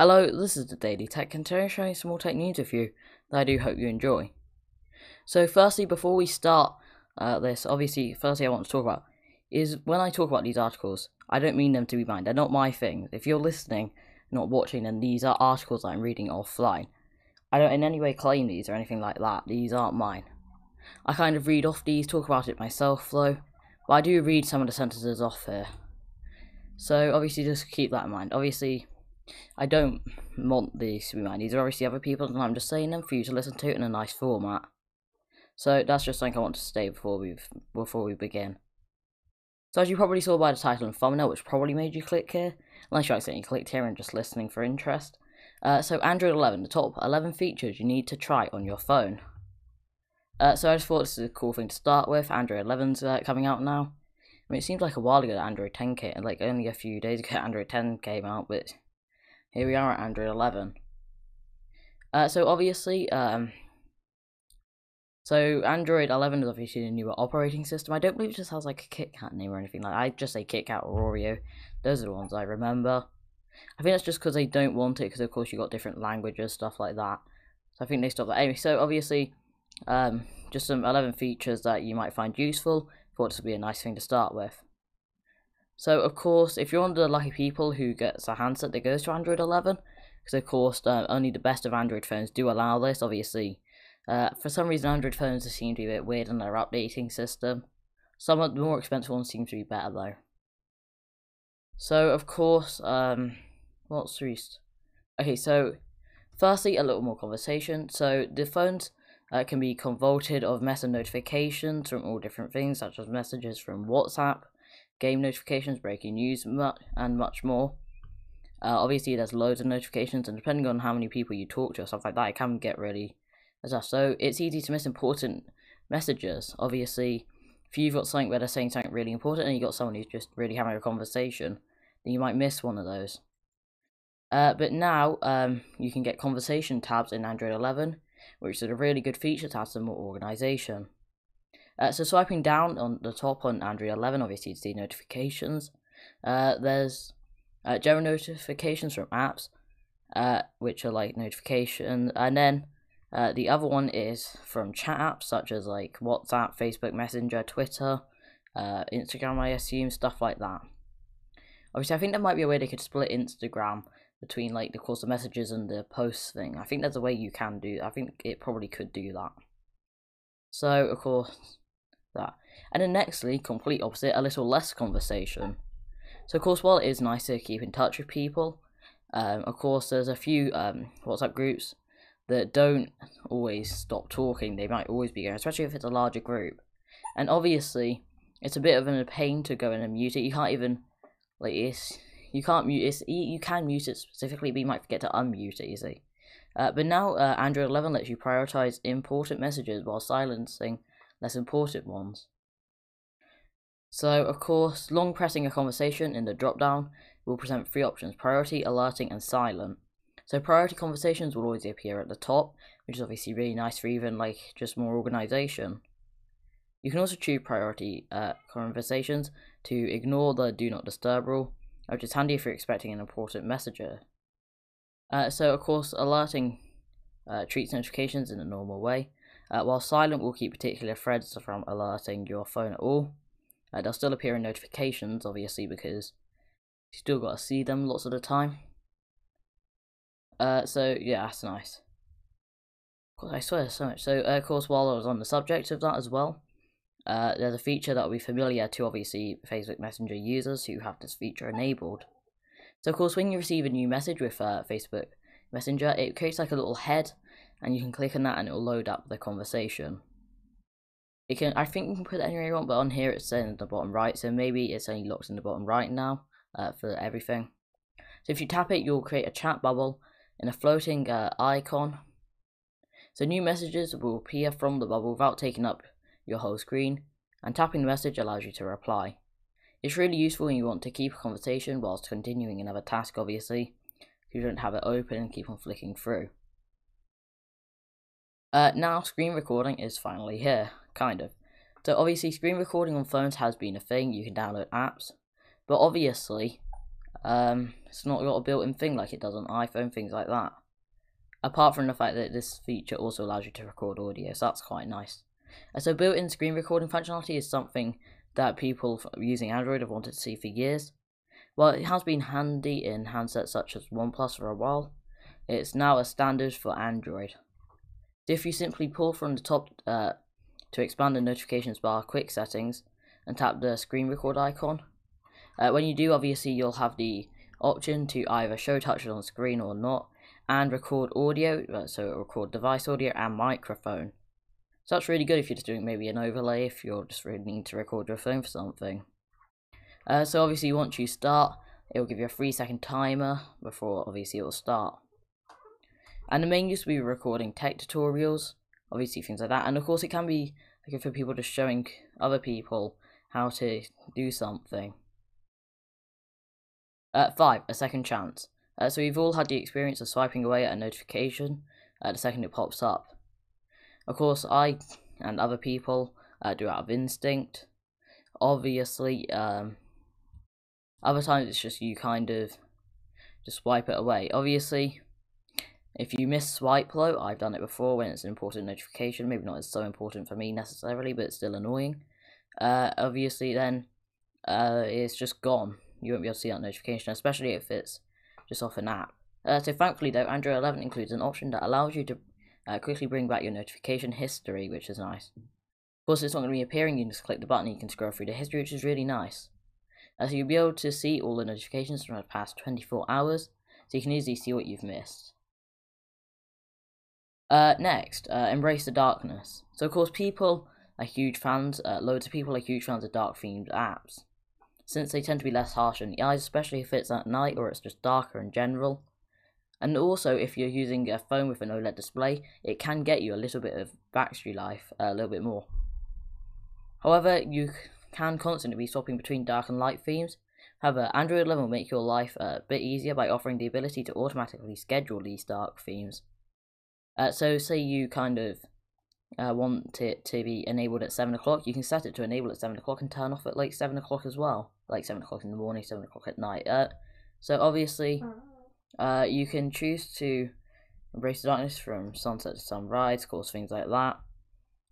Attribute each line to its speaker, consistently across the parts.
Speaker 1: Hello, this is the Daily Tech and today I'm showing some more tech news with you that I do hope you enjoy. So firstly, before we start uh, this, obviously, firstly I want to talk about is when I talk about these articles, I don't mean them to be mine. They're not my things. If you're listening, not watching, then these are articles I'm reading offline. I don't in any way claim these or anything like that. These aren't mine. I kind of read off these, talk about it myself though, but I do read some of the sentences off here. So obviously just keep that in mind. Obviously I don't want these to be mine. These are obviously other people's, and I'm just saying them for you to listen to in a nice format. So that's just something I want to say before we before we begin. So as you probably saw by the title and thumbnail, which probably made you click here, unless you accidentally clicked here and just listening for interest. Uh, so Android 11, the top 11 features you need to try on your phone. Uh, so I just thought this is a cool thing to start with. Android 11's uh, coming out now. I mean, it seems like a while ago that Android 10 came, like only a few days ago Android 10 came out, but here we are at Android 11. Uh, so obviously, um, so Android 11 is obviously a newer operating system. I don't believe it just has like a KitKat name or anything like. That. I just say KitKat or Oreo. Those are the ones I remember. I think that's just because they don't want it, because of course you got different languages, stuff like that. So I think they stopped that. Anyway, so obviously, um, just some 11 features that you might find useful. Thought this would be a nice thing to start with. So of course, if you're one of the lucky people who gets a handset that goes to Android 11, because of course uh, only the best of Android phones do allow this. Obviously, uh, for some reason Android phones seem to be a bit weird in their updating system. Some of the more expensive ones seem to be better though. So of course, um, what's the Okay, so firstly, a little more conversation. So the phones uh, can be convoluted of message notifications from all different things, such as messages from WhatsApp, game notifications, breaking news, and much more. Uh, obviously, there's loads of notifications, and depending on how many people you talk to or stuff like that, it can get really tough. So it's easy to miss important messages. Obviously, if you've got something where they're saying something really important, and you've got someone who's just really having a conversation, then you might miss one of those. Uh, but now um, you can get conversation tabs in Android 11, which is a really good feature to have some more organization. Uh, so swiping down on the top on Android 11, obviously you see notifications. Uh, there's uh, general notifications from apps, uh, which are like notifications, and then uh, the other one is from chat apps such as like WhatsApp, Facebook Messenger, Twitter, uh, Instagram, I assume, stuff like that. Obviously, I think there might be a way they could split Instagram between like the course of messages and the posts thing. I think there's a way you can do. I think it probably could do that. So of course, that. And then nextly, complete opposite, a little less conversation. So of course, while it is nice to keep in touch with people, um, of course there's a few um, WhatsApp groups that don't always stop talking. They might always be going, especially if it's a larger group. And obviously, it's a bit of a pain to go in and mute it. You can't even like it's you can't mute it. You can mute it specifically, but you might forget to unmute it. You see. Uh, but now uh, Android 11 lets you prioritize important messages while silencing less important ones. So, of course, long pressing a conversation in the drop-down will present three options, priority, alerting, and silent. So priority conversations will always appear at the top, which is obviously really nice for even like just more organization. You can also choose priority uh, conversations to ignore the do not disturb rule, which is handy if you're expecting an important messenger. Uh, so of course, alerting uh, treats notifications in a normal way, uh, while silent will keep particular threads from alerting your phone at all. Uh, they'll still appear in notifications, obviously, because you still got to see them lots of the time. Uh, so yeah, that's nice. I swear so much. So uh, of course, while I was on the subject of that as well, uh, there's a feature that will be familiar to obviously Facebook Messenger users who have this feature enabled. So of course, when you receive a new message with uh, Facebook Messenger, it creates like a little head and you can click on that and it will load up the conversation. It can, I think you can put it anywhere you want, but on here it's in the bottom right, so maybe it's only locked in the bottom right now uh, for everything. So if you tap it, you'll create a chat bubble in a floating uh, icon. So new messages will appear from the bubble without taking up your whole screen, and tapping the message allows you to reply. It's really useful when you want to keep a conversation whilst continuing another task, obviously. You don't have it open and keep on flicking through. Uh, now, screen recording is finally here, kind of. So obviously, screen recording on phones has been a thing. You can download apps, but obviously, Um, it's not got a built-in thing like it does on iPhone, things like that. Apart from the fact that this feature also allows you to record audio, so that's quite nice. Uh, so built-in screen recording functionality is something that people using Android have wanted to see for years. Well, it has been handy in handsets such as OnePlus for a while. It's now a standard for Android. If you simply pull from the top uh, to expand the notifications bar quick settings and tap the screen record icon, uh, when you do, obviously, you'll have the option to either show touches on screen or not, and record audio, uh, so record device audio and microphone. So that's really good if you're just doing maybe an overlay, if you're just really needing to record your phone for something. Uh, so obviously once you start, it will give you a 3 second timer before obviously it will start. And the main use will be recording tech tutorials, obviously things like that, and of course it can be good for people just showing other people how to do something. Uh, 5. A second chance. Uh, so we've all had the experience of swiping away at a notification uh, the second it pops up. Of course, I and other people uh, do out of instinct. Obviously, um, other times it's just you kind of just swipe it away. Obviously, if you miss swipe though, I've done it before when it's an important notification, maybe not as so important for me necessarily, but it's still annoying. Uh, obviously then, uh, it's just gone. You won't be able to see that notification, especially if it's just off an app. Uh, so thankfully though, Android 11 includes an option that allows you to uh, quickly bring back your notification history, which is nice. Of course, it's not going to be appearing, you just click the button and you can scroll through the history, which is really nice. Uh, so you'll be able to see all the notifications from the past 24 hours, so you can easily see what you've missed. Uh, next, uh, embrace the darkness. So of course, people are huge fans, uh, loads of people are huge fans of dark themed apps, since they tend to be less harsh on the eyes, especially if it's at night or it's just darker in general. And also, if you're using a phone with an OLED display, it can get you a little bit of battery life, a little bit more. However, you can constantly be swapping between dark and light themes. However, Android 11 will make your life a bit easier by offering the ability to automatically schedule these dark themes. Uh, so, say you kind of uh, want it to be enabled at 7 o'clock, you can set it to enable at 7 o'clock and turn off at like 7 o'clock as well. Like 7 o'clock in the morning, 7 o'clock at night. Uh, so, obviously, uh, you can choose to embrace the darkness from sunset to sunrise, cause things like that.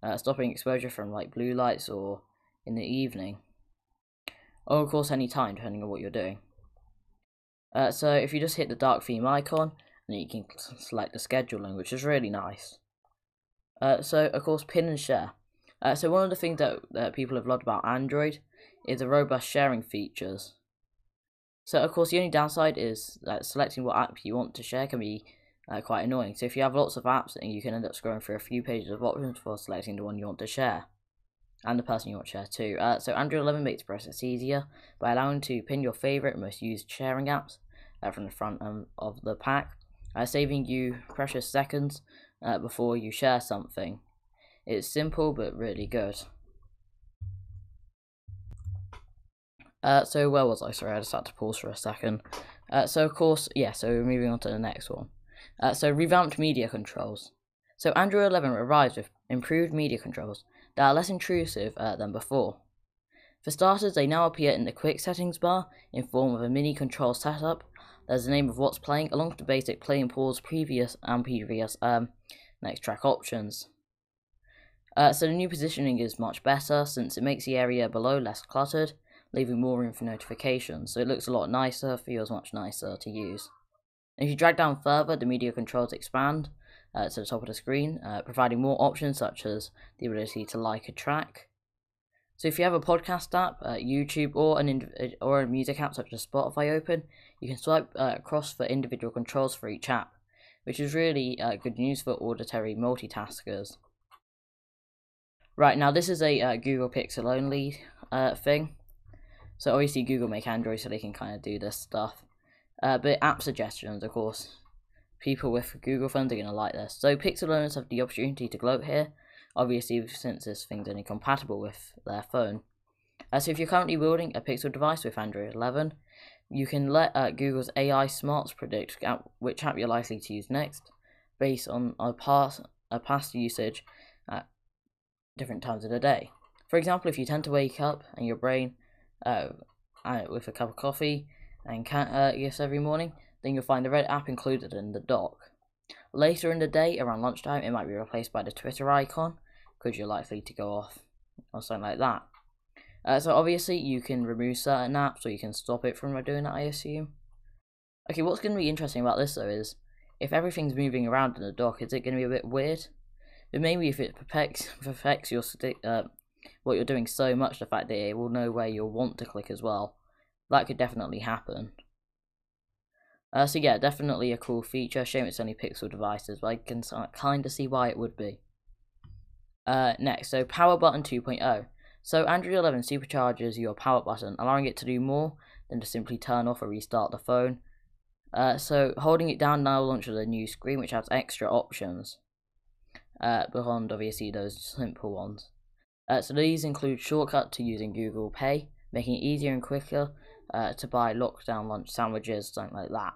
Speaker 1: Uh, stopping exposure from like blue lights or in the evening. Or of course any time, depending on what you're doing. Uh, so if you just hit the dark theme icon, then you can select the scheduling, which is really nice. Uh, so of course pin and share. Uh, so one of the things that, that people have loved about Android is the robust sharing features. So of course the only downside is that selecting what app you want to share can be uh, quite annoying. So if you have lots of apps, then you can end up scrolling through a few pages of options before selecting the one you want to share. And the person you want to share too. Uh, so Android 11 makes the process easier by allowing to pin your favourite most used sharing apps uh, from the front um, of the pack, uh, saving you precious seconds uh, before you share something. It's simple but really good. Uh, so where was I? Sorry, I just had to pause for a second. Uh, so of course, yeah. So moving on to the next one. Uh, so revamped media controls. So Android 11 arrives with improved media controls that are less intrusive uh, than before. For starters, they now appear in the quick settings bar in form of a mini control setup. There's the name of what's playing, along with the basic play and pause previous and previous um, next track options. Uh, so the new positioning is much better since it makes the area below less cluttered leaving more room for notifications, so it looks a lot nicer, feels much nicer to use. if you drag down further, the media controls expand uh, to the top of the screen, uh, providing more options such as the ability to like a track. So if you have a podcast app, uh, YouTube, or an or a music app such as Spotify open, you can swipe uh, across for individual controls for each app, which is really uh, good news for auditory multitaskers. Right now, this is a Google Pixel only thing, so obviously Google make Android so they can kind of do this stuff. Uh, but app suggestions, of course, people with Google phones are going to like this. So Pixel owners have the opportunity to gloat here, obviously since this thing's only compatible with their phone. Uh, so if you're currently building a Pixel device with Android 11, you can let uh, Google's AI smarts predict which app you're likely to use next, based on a past, a past usage at different times of the day. For example, if you tend to wake up and your brain uh, with a cup of coffee and cat uh, gifts every morning, then you'll find the red app included in the dock. Later in the day, around lunchtime, it might be replaced by the Twitter icon, because you're likely to go off or something like that. Uh, so obviously you can remove certain apps or you can stop it from doing that, I assume. Okay, what's going to be interesting about this though is, if everything's moving around in the dock, is it going to be a bit weird? But maybe if it perfects, perfects your uh, what you're doing so much, the fact that it will know where you'll want to click as well, that could definitely happen. Uh, so yeah, definitely a cool feature. Shame it's only Pixel devices, but I can kind of see why it would be. Uh, next, so Power Button 2.0. So Android 11 supercharges your power button, allowing it to do more than to simply turn off or restart the phone. Uh, so holding it down now launches a new screen which has extra options. Uh, beyond obviously those simple ones. Uh, so these include shortcut to using Google Pay, making it easier and quicker uh, to buy lockdown lunch sandwiches, something like that.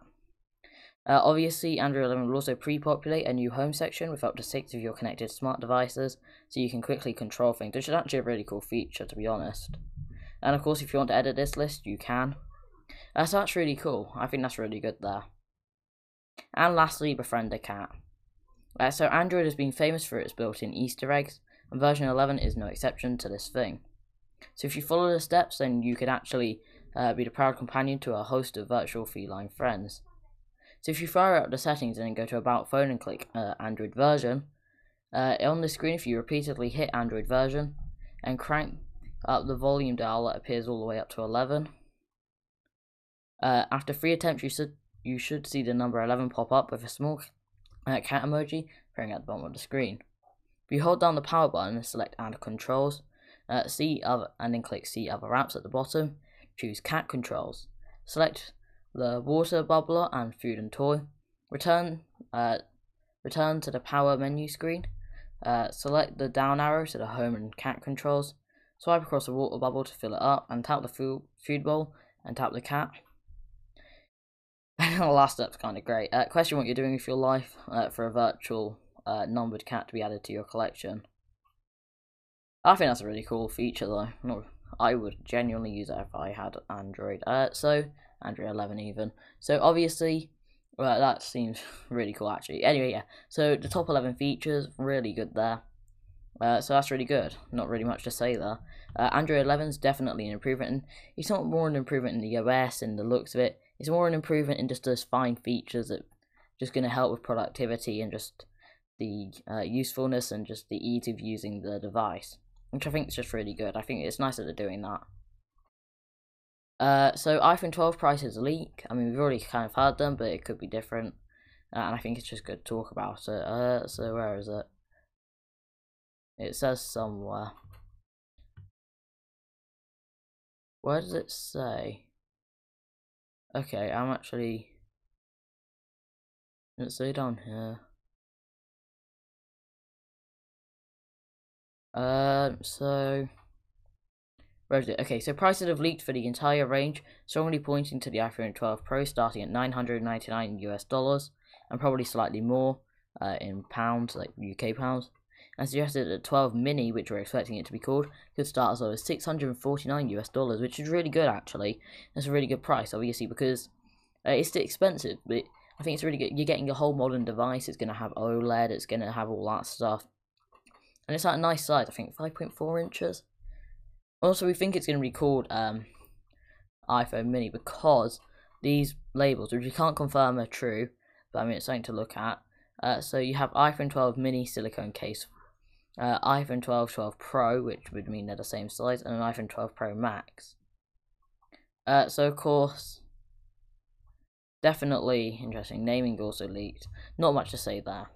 Speaker 1: Uh, obviously, Android 11 will also pre-populate a new home section with up to six of your connected smart devices, so you can quickly control things, which is actually a really cool feature, to be honest. And of course, if you want to edit this list, you can. Uh, so that's really cool. I think that's really good there. And lastly, befriend a cat. Uh, so Android has been famous for its built-in Easter eggs, and version 11 is no exception to this thing. So if you follow the steps, then you could actually uh, be the proud companion to a host of virtual feline friends. So if you fire up the settings and then go to About Phone and click uh, Android version, uh, on the screen if you repeatedly hit Android version and crank up the volume dial that appears all the way up to 11. Uh, after three attempts you should, you should see the number 11 pop up with a small uh, cat emoji appearing at the bottom of the screen. If you hold down the power button and select Add Controls, uh, see other, and then click See Other Apps at the bottom, choose Cat Controls. Select the water bubbler and food and toy. Return uh, return to the power menu screen. Uh, select the down arrow to the home and cat controls. Swipe across the water bubble to fill it up and tap the food, food bowl and tap the cat. the last step's kind of great. Uh, question what you're doing with your life uh, for a virtual uh, numbered cat to be added to your collection. I think that's a really cool feature though. I would genuinely use it if I had Android. Uh, so Android 11 even. So obviously, well, that seems really cool actually. Anyway, yeah. So the top 11 features, really good there. Uh, so that's really good. Not really much to say there. Uh, Android 11 is definitely an improvement. It's not more an improvement in the OS and the looks of it. It's more an improvement in just those fine features that just going to help with productivity and just the uh, usefulness and just the ease of using the device, which I think is just really good. I think it's nice that they're doing that. Uh, so iPhone 12 prices leak. I mean, we've already kind of had them, but it could be different. Uh, and I think it's just good to talk about it. Uh, so where is it? It says somewhere. Where does it say? Okay, I'm actually. Let's say down here. Um, so where is it? Okay, so prices have leaked for the entire range, strongly pointing to the iPhone 12 Pro starting at 999 US dollars, and probably slightly more uh, in pounds, like UK pounds. And suggested that 12 mini, which we're expecting it to be called, could start as low as 649 US dollars, which is really good actually. That's a really good price, obviously, because uh, it's still expensive, but I think it's really good. You're getting a whole modern device. It's going to have OLED. It's going to have all that stuff, and it's at a nice size. I think 5.4 inches. Also, we think it's going to be called um, iPhone Mini because these labels, which we can't confirm are true, but I mean it's something to look at. Uh, so you have iPhone 12 Mini silicone case, uh, iPhone 12 12 Pro, which would mean they're the same size, and an iPhone 12 Pro Max. Uh, so of course, definitely interesting. Naming also leaked. Not much to say there.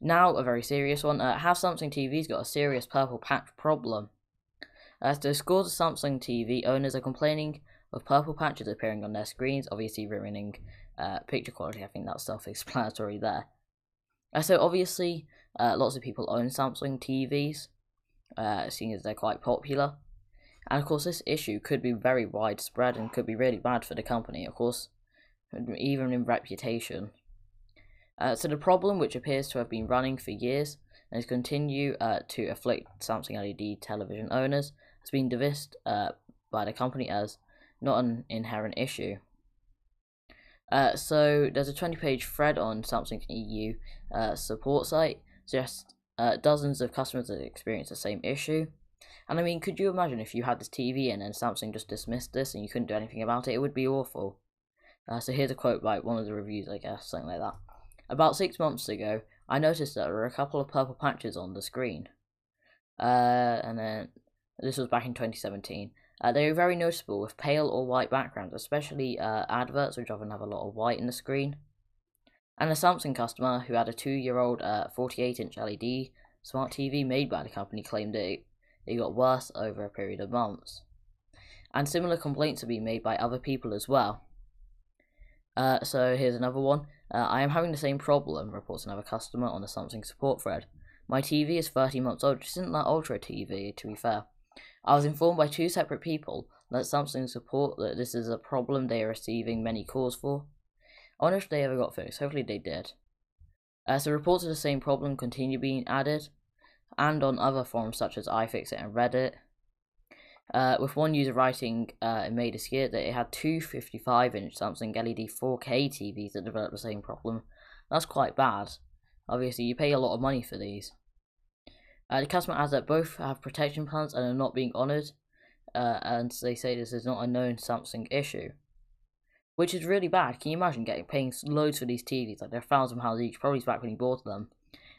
Speaker 1: Now a very serious one. Uh, have Samsung TV's got a serious purple patch problem. As the scores of Samsung TV, owners are complaining of purple patches appearing on their screens, obviously ruining uh, picture quality. I think that's self-explanatory there. Uh, so obviously, uh, lots of people own Samsung TVs, uh, seeing as they're quite popular. And of course, this issue could be very widespread and could be really bad for the company, of course, even in reputation. Uh, so the problem, which appears to have been running for years, and has continued uh, to afflict Samsung LED television owners, has been dismissed uh, by the company as not an inherent issue. Uh, so there's a 20 page thread on Samsung EU uh, support site, just uh, dozens of customers that experience the same issue. And I mean, could you imagine if you had this TV and then Samsung just dismissed this and you couldn't do anything about it? It would be awful. Uh, so here's a quote by one of the reviews, I guess, something like that. About six months ago, I noticed that there were a couple of purple patches on the screen. Uh, and then this was back in 2017. Uh, they were very noticeable with pale or white backgrounds, especially uh, adverts, which often have a lot of white in the screen. And a Samsung customer who had a two year old 48 inch LED smart TV made by the company claimed it, it got worse over a period of months. And similar complaints have been made by other people as well. Uh, so here's another one. Uh, I am having the same problem, reports another customer on the Samsung support thread. My TV is 30 months old, which isn't that ultra TV, to be fair. I was informed by two separate people that Samsung support that this is a problem they are receiving many calls for. I wonder if they ever got fixed. Hopefully they did. Uh, so reports of the same problem continue being added, and on other forums such as iFixit and Reddit. Uh, with one user writing uh, in May this year that it had two 55-inch Samsung LED 4K TVs that developed the same problem. That's quite bad. Obviously, you pay a lot of money for these. Uh, the customer adds that both have protection plans and are not being honoured, uh, and they say this is not a known Samsung issue. Which is really bad. Can you imagine getting paying loads for these TVs? Like they're thousand pounds each, probably back when you bought them,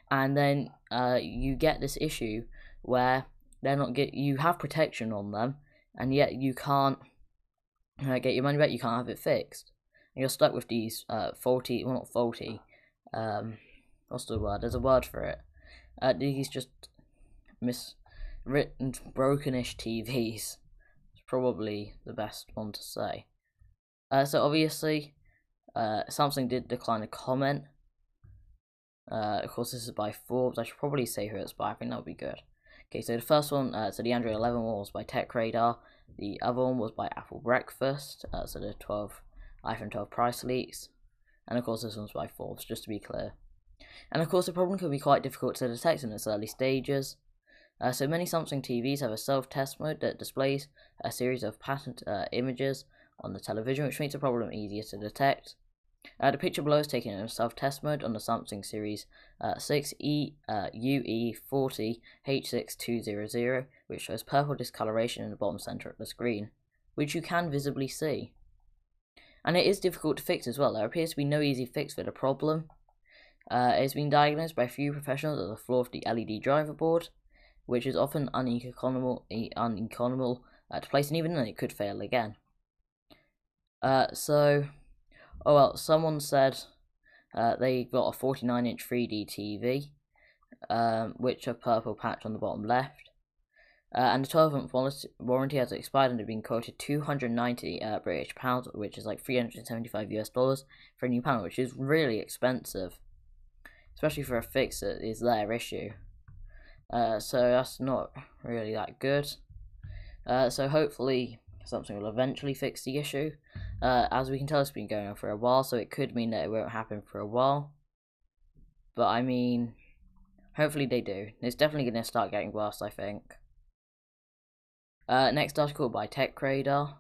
Speaker 1: and then uh, you get this issue where they're not get you have protection on them, and yet you can't uh, get your money back. You can't have it fixed. And you're stuck with these uh, faulty, well not faulty. Um, what's the word? There's a word for it. Uh, these just miswritten, brokenish TVs. It's probably the best one to say. Uh, so obviously, uh, Samsung did decline a comment. Uh, of course, this is by Forbes. I should probably say who it's by. I think that would be good. Okay, so the first one, uh, so the Android 11 one was by TechRadar. The other one was by Apple Breakfast. Uh, so the 12 iPhone 12 price leaks. And of course, this one's by Forbes, just to be clear. And of course, the problem can be quite difficult to detect in its early stages. Uh, so many Samsung TVs have a self-test mode that displays a series of patterned uh, images on the television, which makes the problem easier to detect. Uh, the picture below is taken in self-test mode on the Samsung Series uh, 6E uh, UE40H6200, which shows purple discoloration in the bottom center of the screen, which you can visibly see. And it is difficult to fix as well. There appears to be no easy fix for the problem. Uh, it has been diagnosed by a few professionals as a flaw of the LED driver board, which is often uneconomical, uneconomical uh, to place, and even then it could fail again. Uh, so, oh well, someone said uh, they got a 49 inch 3D TV, um, which a purple patch on the bottom left. Uh, and the 12 month warranty has expired and has been quoted 290 uh, British pounds, which is like 375 US dollars for a new panel, which is really expensive, especially for a fix that is their issue. Uh, so that's not really that good. Uh, so hopefully something will eventually fix the issue. Uh, as we can tell, it's been going on for a while, so it could mean that it won't happen for a while. But I mean, hopefully they do. It's definitely going to start getting worse, I think. Uh, next article by TechRadar.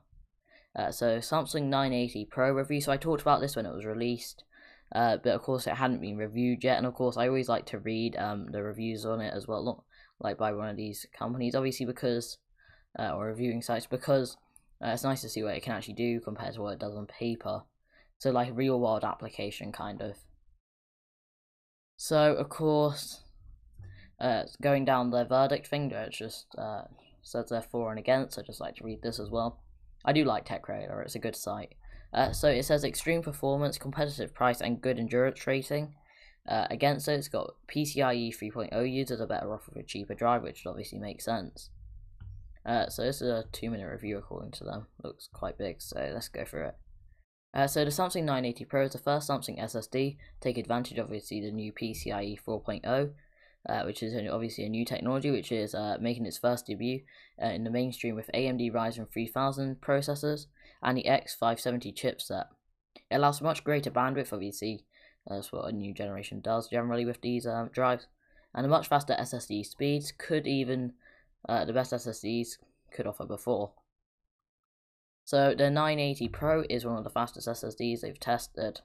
Speaker 1: Uh, so Samsung 980 Pro review. So I talked about this when it was released. Uh, but of course it hadn't been reviewed yet, and of course I always like to read um, the reviews on it as well, not like by one of these companies, obviously because, uh, or reviewing sites, because uh, it's nice to see what it can actually do compared to what it does on paper. So like real world application kind of. So of course, uh, going down the verdict thing, it just uh, says they're for and against. I just like to read this as well. I do like TechRadar; it's a good site. Uh, so it says extreme performance, competitive price, and good endurance rating. Uh, against it, it's got PCIe 3.0 users are better off with a cheaper drive, which obviously makes sense. Uh, so this is a two minute review according to them. Looks quite big, so let's go through it. Uh, so the Samsung 980 Pro is the first Samsung SSD take advantage of obviously the new PCIe 4.0, uh, which is obviously a new technology which is uh, making its first debut uh, in the mainstream with AMD Ryzen 3000 processors and the X570 chipset. It allows much greater bandwidth, obviously, that's what a new generation does generally with these um, drives, and a much faster SSD speeds could even uh, the best SSDs could offer before. So the 980 Pro is one of the fastest SSDs they've tested.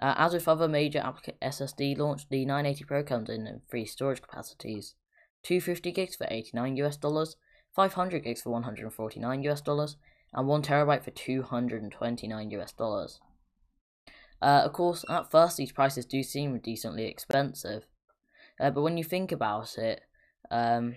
Speaker 1: Uh, as with other major SSD launch, the 980 Pro comes in three storage capacities: 250 gigs for 89 US dollars, 500 gigs for 149 US dollars, and 1 terabyte for 229 US dollars. Uh, of course, at first these prices do seem decently expensive, uh, but when you think about it, um,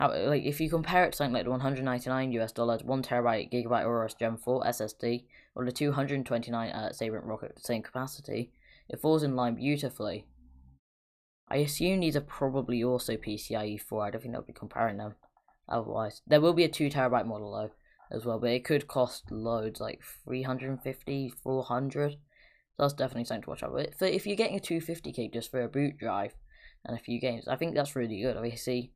Speaker 1: how, like if you compare it to something like the 199 US dollars, 1 terabyte gigabyte Aorus Gen 4 SSD, or the 229 uh, Sabrent Rocket the same capacity, it falls in line beautifully. I assume these are probably also PCIe 4. I don't think they'll be comparing them. Otherwise, there will be a 2 terabyte model though as well, but it could cost loads like 350, 400. So that's definitely something to watch out. for. if you're getting a 250 gig just for a boot drive and a few games, I think that's really good. Obviously,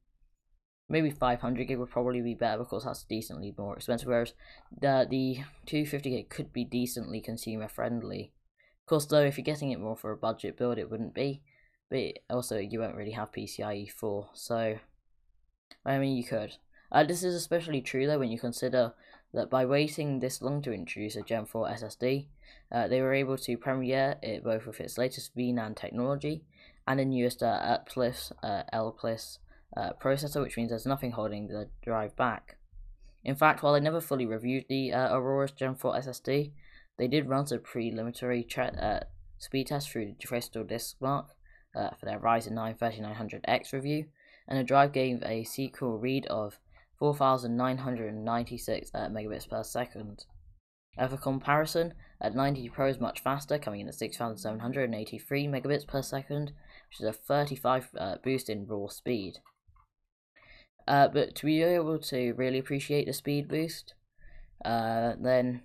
Speaker 1: maybe 500 gig would probably be better because that's decently more expensive whereas the the 250 gig could be decently consumer friendly of course though if you're getting it more for a budget build it wouldn't be but also you won't really have PCIe 4 so I mean you could uh, this is especially true though when you consider that by waiting this long to introduce a Gen 4 SSD uh, they were able to premiere it both with its latest VNAND technology and the newest uh, Uplus, uh, Elpis uh, processor, which means there's nothing holding the drive back. In fact, while they never fully reviewed the uh, Aorus Gen 4 SSD, they did run some preliminary uh, speed tests through Crystal Disk Mark uh, for their Ryzen 9 3900X review, and the drive gave a SQL read of 4,996 uh, megabits per second. Uh, for comparison, at 90 Pro is much faster, coming in at 6,783 megabits per second, which is a 35 uh, boost in raw speed. Uh, but to be able to really appreciate the speed boost, uh, then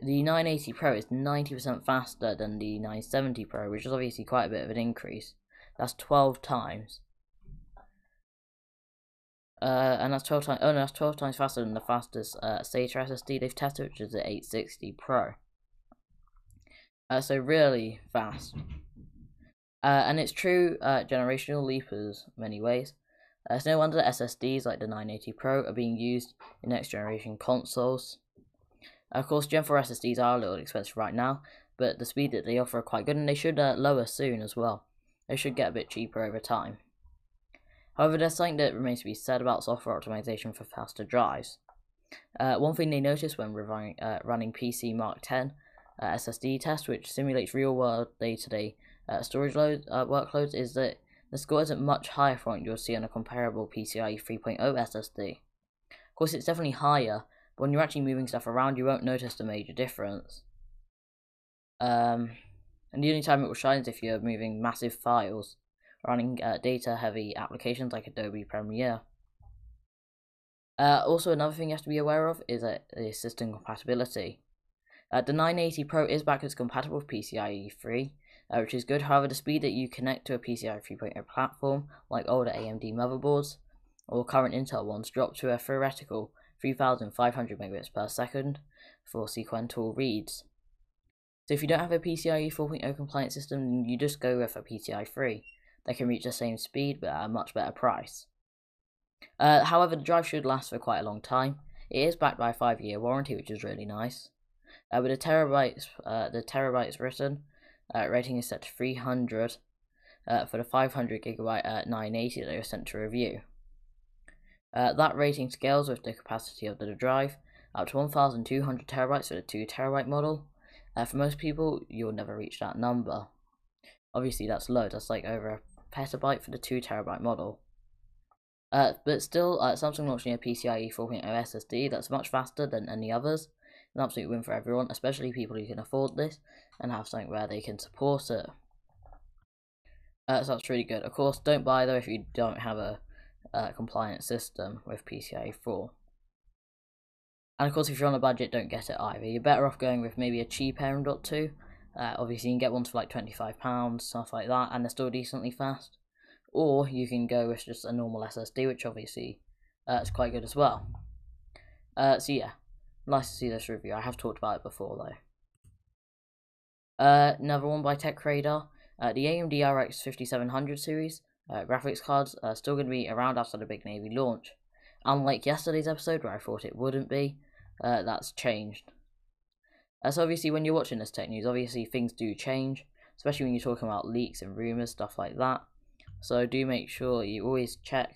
Speaker 1: the 980 Pro is 90% faster than the 970 Pro, which is obviously quite a bit of an increase. That's 12 times. Uh, and that's 12 times, oh no, that's 12 times faster than the fastest uh, SATA SSD they've tested, which is the 860 Pro. Uh, so really fast. Uh, and it's true uh, generational leapers many ways. Uh, it's no wonder that SSDs like the 980 Pro are being used in next generation consoles. Of course, Gen 4 SSDs are a little expensive right now, but the speed that they offer are quite good and they should uh, lower soon as well. They should get a bit cheaper over time. However, there's something that remains to be said about software optimization for faster drives. Uh, one thing they noticed when running, uh, running PC Mark 10 uh, SSD test, which simulates real world day to day storage load uh, workloads is that the score isn't much higher from what you'll see on a comparable PCIe 3.0 SSD. Of course, it's definitely higher, but when you're actually moving stuff around, you won't notice the major difference. Um, and the only time it will shine is if you're moving massive files, running uh, data-heavy applications like Adobe Premiere. Uh, also, another thing you have to be aware of is uh, the system compatibility. Uh, the 980 Pro is backwards compatible with PCIe 3, uh, which is good. However, the speed that you connect to a PCI 3.0 platform, like older AMD motherboards or current Intel ones, drop to a theoretical 3500 megabits per second for sequential reads. So if you don't have a PCIe 4.0 compliant system, you just go with a PCI 3. They can reach the same speed but at a much better price. Uh, however, the drive should last for quite a long time. It is backed by a 5 year warranty, which is really nice. Uh, with the terabytes, uh, the terabytes written, uh, rating is set to 300 uh, for the 500 gigabyte uh, 980 that was sent to review. Uh, that rating scales with the capacity of the drive up to 1200 terabytes for the 2 terabyte model. Uh, for most people, you'll never reach that number. Obviously, that's low, that's like over a petabyte for the 2 terabyte model. Uh, but still, uh, Samsung launching a PCIe 4.0 SSD that's much faster than any others. An absolute win for everyone, especially people who can afford this and have something where they can support it. Uh, so that's really good. Of course, don't buy though if you don't have a uh, compliant system with PCIe 4. And of course, if you're on a budget, don't get it either. You're better off going with maybe a cheap M.2. Uh, obviously, you can get ones for like £25, stuff like that, and they're still decently fast. Or you can go with just a normal SSD, which obviously uh, is quite good as well. Uh, so yeah, nice to see this review. I have talked about it before though. Uh, another one by TechRadar. Uh, the AMD RX 5700 series uh, graphics cards are still going to be around after the Big Navi launch. Unlike yesterday's episode where I thought it wouldn't be, uh, that's changed. Uh, so obviously when you're watching this tech news, obviously things do change, especially when you're talking about leaks and rumours, stuff like that. So do make sure you always check.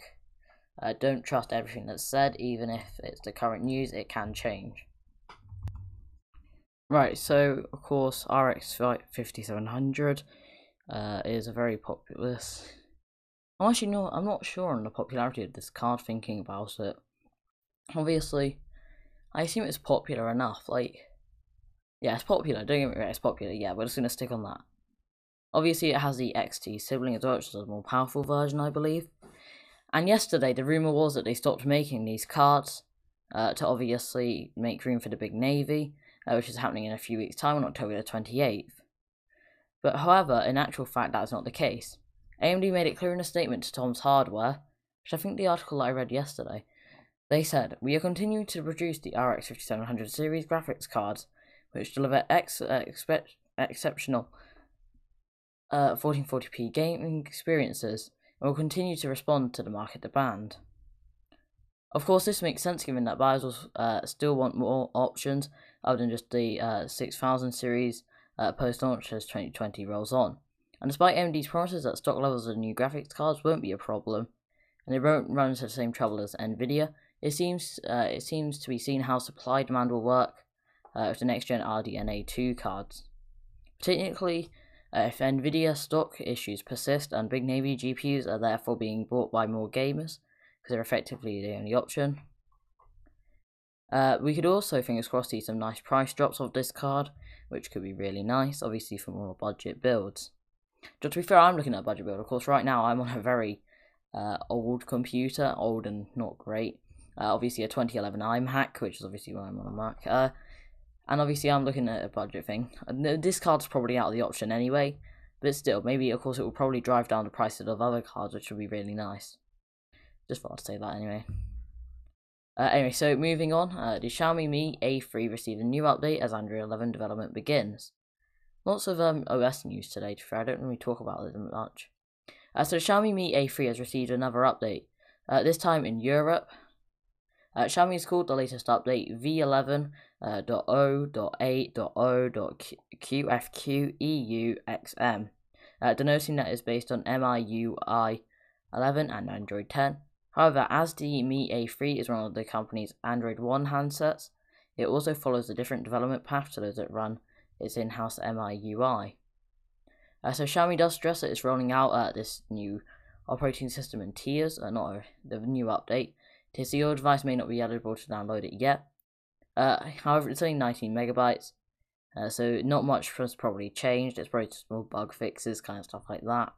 Speaker 1: Uh, don't trust everything that's said, even if it's the current news, it can change. Right, so of course RX 5700 uh, is a very popular. I'm actually no, I'm not sure on the popularity of this card. Thinking about it, obviously, I assume it's popular enough. Like, yeah, it's popular. Don't get me wrong, it's popular. Yeah, we're just gonna stick on that. Obviously, it has the XT sibling as well, which is a more powerful version, I believe. And yesterday, the rumor was that they stopped making these cards uh, to obviously make room for the big Navi uh, which is happening in a few weeks' time on October the 28th. But however, in actual fact, that is not the case. AMD made it clear in a statement to Tom's Hardware, which I think the article I read yesterday. They said, We are continuing to produce the RX 5700 series graphics cards, which deliver ex- uh, exceptional uh, 1440p gaming experiences and will continue to respond to the market demand. Of course, this makes sense given that buyers will uh, still want more options other than just the uh, 6000 series uh, post launch as 2020 rolls on. And despite AMD's promises that stock levels of new graphics cards won't be a problem, and they won't run into the same trouble as Nvidia, it seems uh, it seems to be seen how supply demand will work uh, with the next gen RDNA 2 cards. Technically, uh, if Nvidia stock issues persist and Big Navi GPUs are therefore being bought by more gamers, because they're effectively the only option, uh, we could also, fingers crossed, see some nice price drops of this card, which could be really nice, obviously for more budget builds. Just to be fair, I'm looking at a budget build. Of course, right now I'm on a very uh, old computer, old and not great. Uh, obviously a 2011 iMac, which is obviously why I'm on a Mac. Uh, and obviously I'm looking at a budget thing. This card's probably out of the option anyway, but still, maybe of course it will probably drive down the prices of other cards, which would be really nice. Just thought I'd say that anyway. Uh, anyway, so moving on, uh, the Xiaomi Mi A3 received a new update as Android 11 development begins. Lots of um, OS news today, to fair. I don't really talk about it much. Uh, so Xiaomi Mi A3 has received another update, uh, this time in Europe. Uh, Xiaomi has called the latest update V11.0.0.qfqeuxm, uh, denoting that it's based on MIUI 11 and Android 10. However, as the Mi A3 is one of the company's Android One handsets, it also follows a different development path to those that run its in-house MIUI. Uh, so Xiaomi does stress that it's rolling out uh, this new operating system in tiers, uh, not the new update. So your device may not be eligible to download it yet. Uh, however, it's only 19 megabytes, uh, so not much has probably changed. It's probably small bug fixes, kind of stuff like that.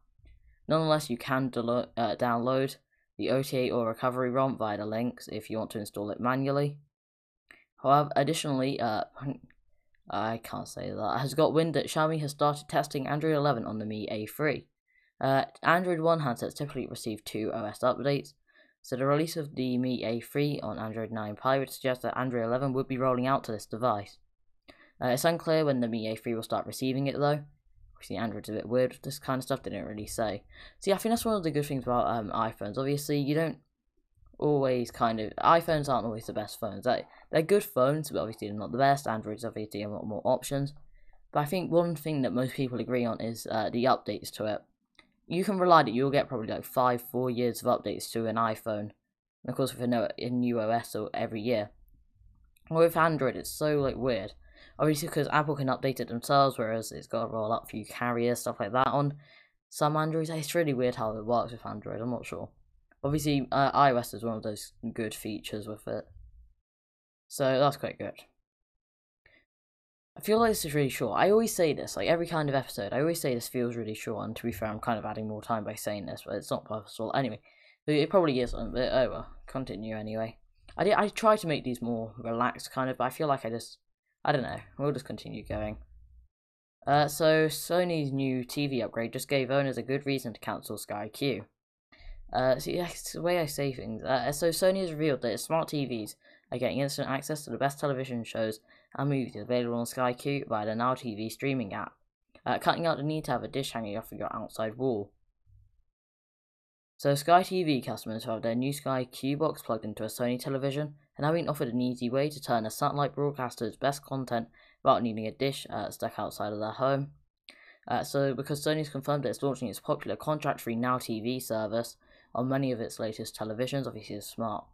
Speaker 1: Nonetheless, you can uh, download the OTA or recovery ROM via the links if you want to install it manually. However, additionally, uh, I can't say that, has got wind that Xiaomi has started testing Android 11 on the Mi A3. Uh, Android 1 handsets typically receive two OS updates, so the release of the Mi A3 on Android 9 Pie would suggest that Android 11 would be rolling out to this device. Uh, it's unclear when the Mi A3 will start receiving it though, obviously Android's a bit weird with this kind of stuff. They don't really say. See, I think that's one of the good things about um, iPhones. Obviously, you don't always kind of iPhones aren't always the best phones. They they're good phones, but obviously they're not the best. Androids obviously have a lot more options. But I think one thing that most people agree on is uh, the updates to it. You can rely that you'll get probably like five, four years of updates to an iPhone. And of course, with a new OS every year. with Android, it's so like weird obviously because Apple can update it themselves, whereas it's got to roll out a few carriers, stuff like that on some Androids. It's really weird how it works with Android. I'm not sure. Obviously, uh, iOS is one of those good features with it, so that's quite good. I feel like this is really short. I always say this, like every kind of episode, I always say this feels really short, and to be fair, I'm kind of adding more time by saying this, but it's not purposeful. Anyway, it probably isn't, but oh well, continue anyway. I, did, I try to make these more relaxed, kind of, but I feel like I just I don't know. We'll just continue going. Uh, so Sony's new TV upgrade just gave owners a good reason to cancel Sky Q. Uh, so yeah, it's the way I say things. Uh, so Sony has revealed that its smart TVs are getting instant access to the best television shows and movies available on Sky Q via the Now TV streaming app, uh, cutting out the need to have a dish hanging off your outside wall. So Sky TV customers who have their new Sky Q box plugged into a Sony television are now being offered an easy way to turn a satellite broadcaster's best content without needing a dish uh, stuck outside of their home. Uh, so because Sony's confirmed that it's launching its popular contract-free Now TV service on many of its latest televisions, obviously smart.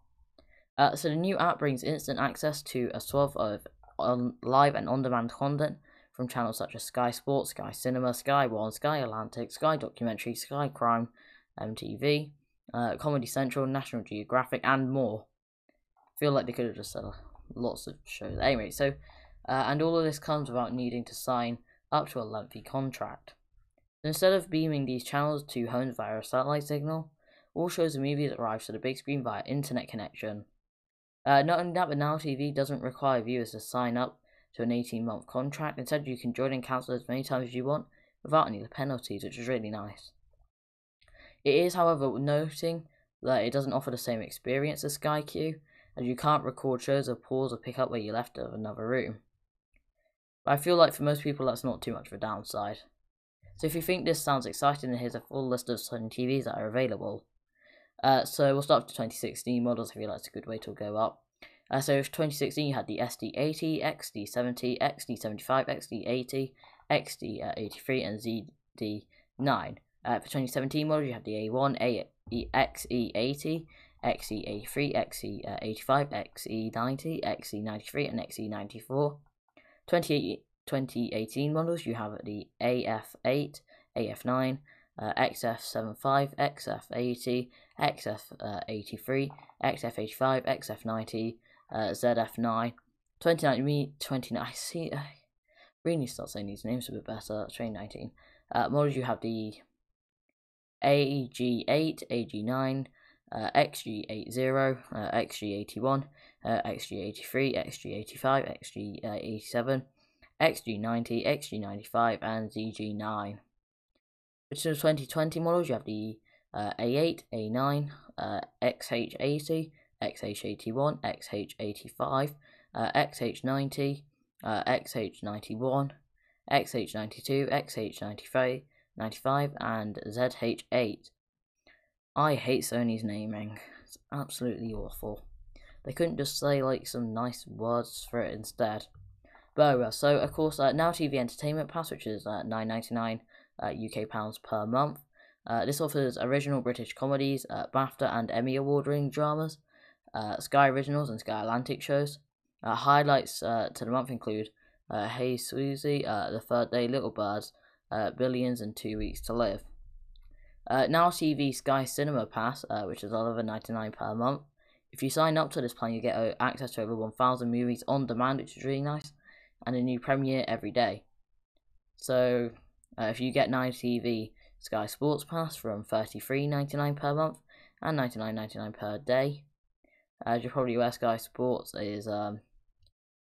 Speaker 1: Uh, so the new app brings instant access to a swath of on live and on-demand content from channels such as Sky Sports, Sky Cinema, Sky One, Sky Atlantic, Sky Documentary, Sky Crime, MTV, uh, Comedy Central, National Geographic, and more. Feel like they could have just said lots of shows. Anyway, so uh, and all of this comes without needing to sign up to a lengthy contract. Instead of beaming these channels to homes via a satellite signal, all shows and movies arrive to the big screen via internet connection. Uh, not only that, but Now TV doesn't require viewers to sign up to an 18 month contract. Instead, you can join and cancel as many times as you want without any of the penalties, which is really nice. It is, however, noting that it doesn't offer the same experience as Sky Q, as you can't record shows or pause or pick up where you left of another room. But I feel like for most people that's not too much of a downside. So if you think this sounds exciting, here's a full list of certain TVs that are available. Uh, so we'll start with the 2016 models. I feel like it's a good way to go up. Uh, so for 2016, you had the SD80, XD70, XD75, XD80, XD83, and ZD9. Uh, for 2017 models, you have the A1, A, e, XE80, XE83, XE85, XE90, XE93, and XE94. 2018 models, you have the AF8, AF9, uh, XF75, XF80, XF83, XF85, XF90, uh, ZF9. 2019, 29, I see, I really start saying these names a bit better. 2019 uh, models, you have the AG8, AG9, uh, XG80, uh, XG81, uh, XG83, XG85, XG87, XG90, XG95, and ZG9. Which is 2020 models, you have the uh, A8, A9, uh, XH80, XH81, XH85, uh, XH90, uh, XH91, XH92, XH93, 95, and ZH8. I hate Sony's naming. It's absolutely awful. They couldn't just say like some nice words for it instead. But oh well, so of course, uh, Now TV Entertainment Pass, which is uh, nine ninety nine uh, UK pounds per month. Uh, this offers original British comedies, uh, BAFTA and Emmy award winning dramas, uh, Sky Originals and Sky Atlantic shows. Uh, highlights uh, to the month include Hey Suzie, uh, The Third Day, Little Birds, Billions, and Two Weeks to Live. Now TV Sky Cinema Pass, which is $11.99 per month. If you sign up to this plan, you get access to over 1,000 movies on demand, which is really nice, and a new premiere every day. So, uh, if you get Now TV Sky Sports Pass from $33.99 per month and $99.99 per day, as you're probably aware, Sky Sports is um,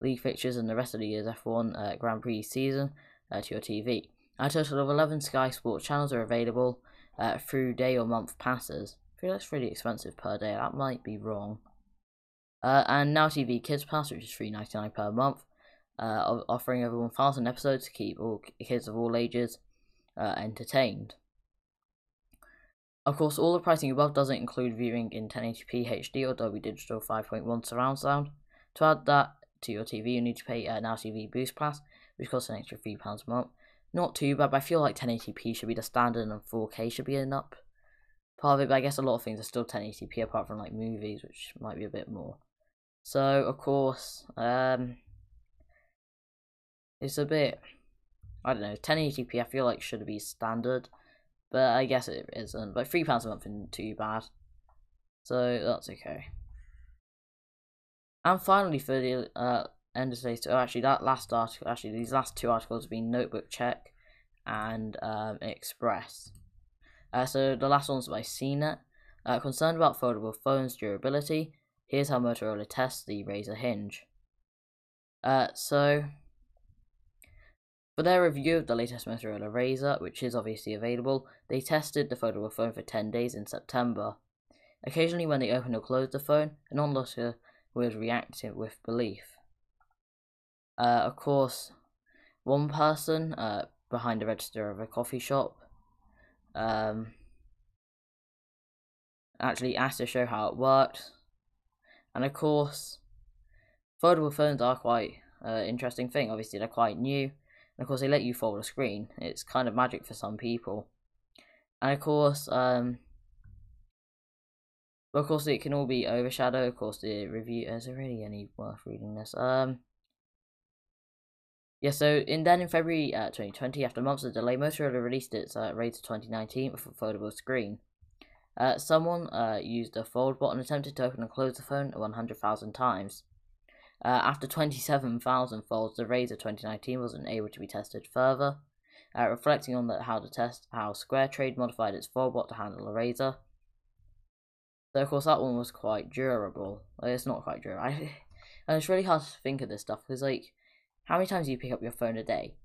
Speaker 1: league fixtures and the rest of the year's F1 uh, Grand Prix season uh, to your TV. A total of 11 Sky Sports channels are available uh, through day or month passes. I feel that's really expensive per day. That might be wrong. Uh, and Now TV Kids Pass, which is three ninety nine per month, uh, offering over 1,000 episodes to keep all kids of all ages uh, entertained. Of course, all the pricing above doesn't include viewing in 1080p HD or Dolby Digital 5.1 surround sound. To add that to your TV, you need to pay an Now TV Boost Pass, which costs an extra £3 a month. Not too bad, but I feel like 1080p should be the standard and 4K should be up part of it, but I guess a lot of things are still 1080p apart from like movies, which might be a bit more. So, of course, um, it's a bit, I don't know, 1080p I feel like should be standard, but I guess it isn't. But £3 a month isn't too bad, so that's okay. And finally, for the uh, end of today's, oh, actually, that last article, actually, these last two articles have been Notebook Check and um, Express. Uh, so the last one's by CNET. Uh, concerned about foldable phones' durability, here's how Motorola tests the Razr Hinge. Uh, so, for their review of the latest Motorola Razr, which is obviously available, they tested the foldable phone for 10 days in September. Occasionally, when they opened or closed the phone, an onlooker would react with belief. Uh, of course, one person uh, behind the register of a coffee shop um, actually asked to show how it worked. And of course, foldable phones are quite uh, interesting thing. Obviously, they're quite new. And of course, they let you fold a screen. It's kind of magic for some people. And of course, um, but of course, it can all be overshadowed. Of course, the review is there really any worth reading this? Um, yeah. So in then in February uh, 2020, after months of delay, Motorola released its uh, Razr 2019 with a foldable screen. Uh, someone uh, used a fold button attempted to open and close the phone 100,000 times. Uh, after 27,000 folds, the Razr 2019 wasn't able to be tested further. Uh, reflecting on the, how to test how SquareTrade modified its fold to handle a Razr. So of course that one was quite durable. It's not quite durable. I, and it's really hard to think of this stuff because like, how many times do you pick up your phone a day?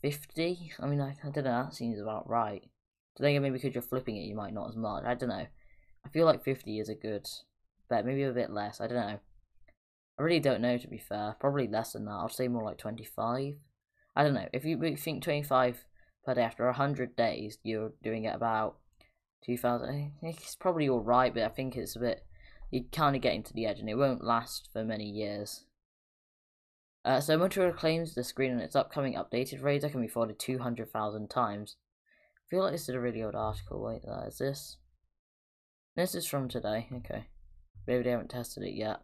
Speaker 1: 50? I mean, I, I don't know, that seems about right. So then maybe because you're flipping it, you might not as much. I don't know. I feel like 50 is a good bet. Maybe a bit less. I don't know. I really don't know, to be fair. Probably less than that. I'd say more like 25. I don't know. If you think 25 per day after 100 days, you're doing it about 2000. It's probably alright, but I think it's a bit. You're kind of getting to the edge, and it won't last for many years. Uh, so Motorola claims the screen on its upcoming updated Razr can be folded 200,000 times. I feel like this is a really old article. Wait, that is this? This is from today. Okay. Maybe they haven't tested it yet.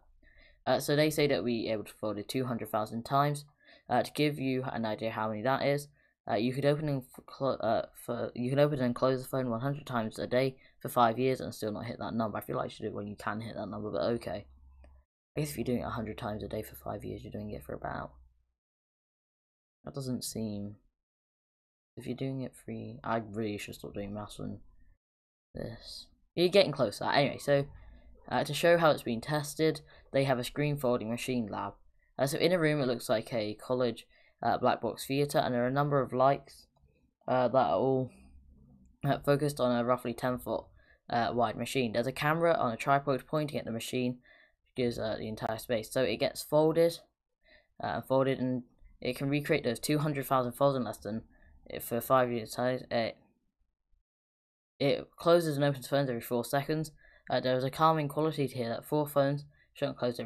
Speaker 1: Uh, so they say that we able to fold it 200,000 times. Uh, to give you an idea how many that is, uh, you could open and uh, for you can open and close the phone 100 times a day for five years and still not hit that number. I feel like you should do it when you can hit that number, but okay. I guess if you're doing it 100 times a day for five years, you're doing it for about. That doesn't seem. If you're doing it free, I really should stop doing maths on this. You're getting closer. Anyway, so uh, to show how it's been tested, they have a screen folding machine lab. Uh, so in a room, it looks like a college uh, black box theatre, and there are a number of lights uh, that are all uh, focused on a roughly 10 foot uh, wide machine. There's a camera on a tripod pointing at the machine, which gives the entire space. So it gets folded, folded, and it can recreate those 200,000 folds in less than for five years. It, it closes and opens phones every four seconds. Uh, there is a calming quality to here that four phones shouldn't close every